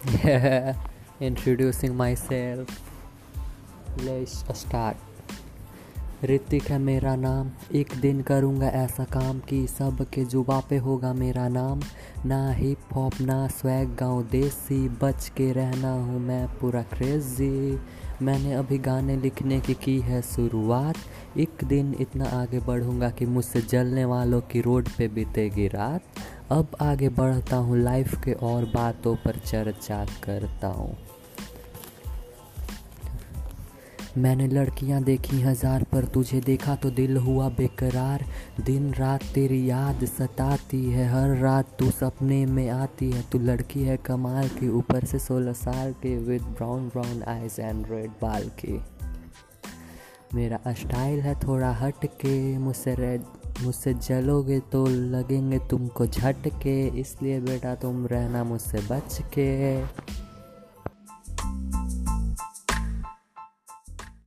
introducing myself. Let's start. Hrithik है मेरा नाम। एक दिन करूँगा ऐसा काम कि सब के जुबा पे होगा मेरा नाम। ना हिप हॉप ना स्वैग गाँव देसी, बच के रहना हूँ मैं पूरा क्रेजी मैंने अभी गाने लिखने की की है शुरुआत। एक दिन इतना आगे बढ़ूँगा कि मुझसे जलने वालों की रोड पे बीतेगी रात। अब आगे बढ़ता हूँ लाइफ के और बातों पर चर्चा करता हूँ। मैंने लड़कियाँ देखी हज़ार पर, तुझे देखा तो दिल हुआ बेकरार। दिन रात तेरी याद सताती है, हर रात तू सपने में आती है। तू लड़की है कमाल की, ऊपर से सोलह साल के with brown brown eyes and red बाल की। मेरा स्टाइल है थोड़ा हट के मुझसे रह मुझसे जलोगे तो लगेंगे तुमको झटके। इसलिए बेटा तुम रहना मुझसे बच के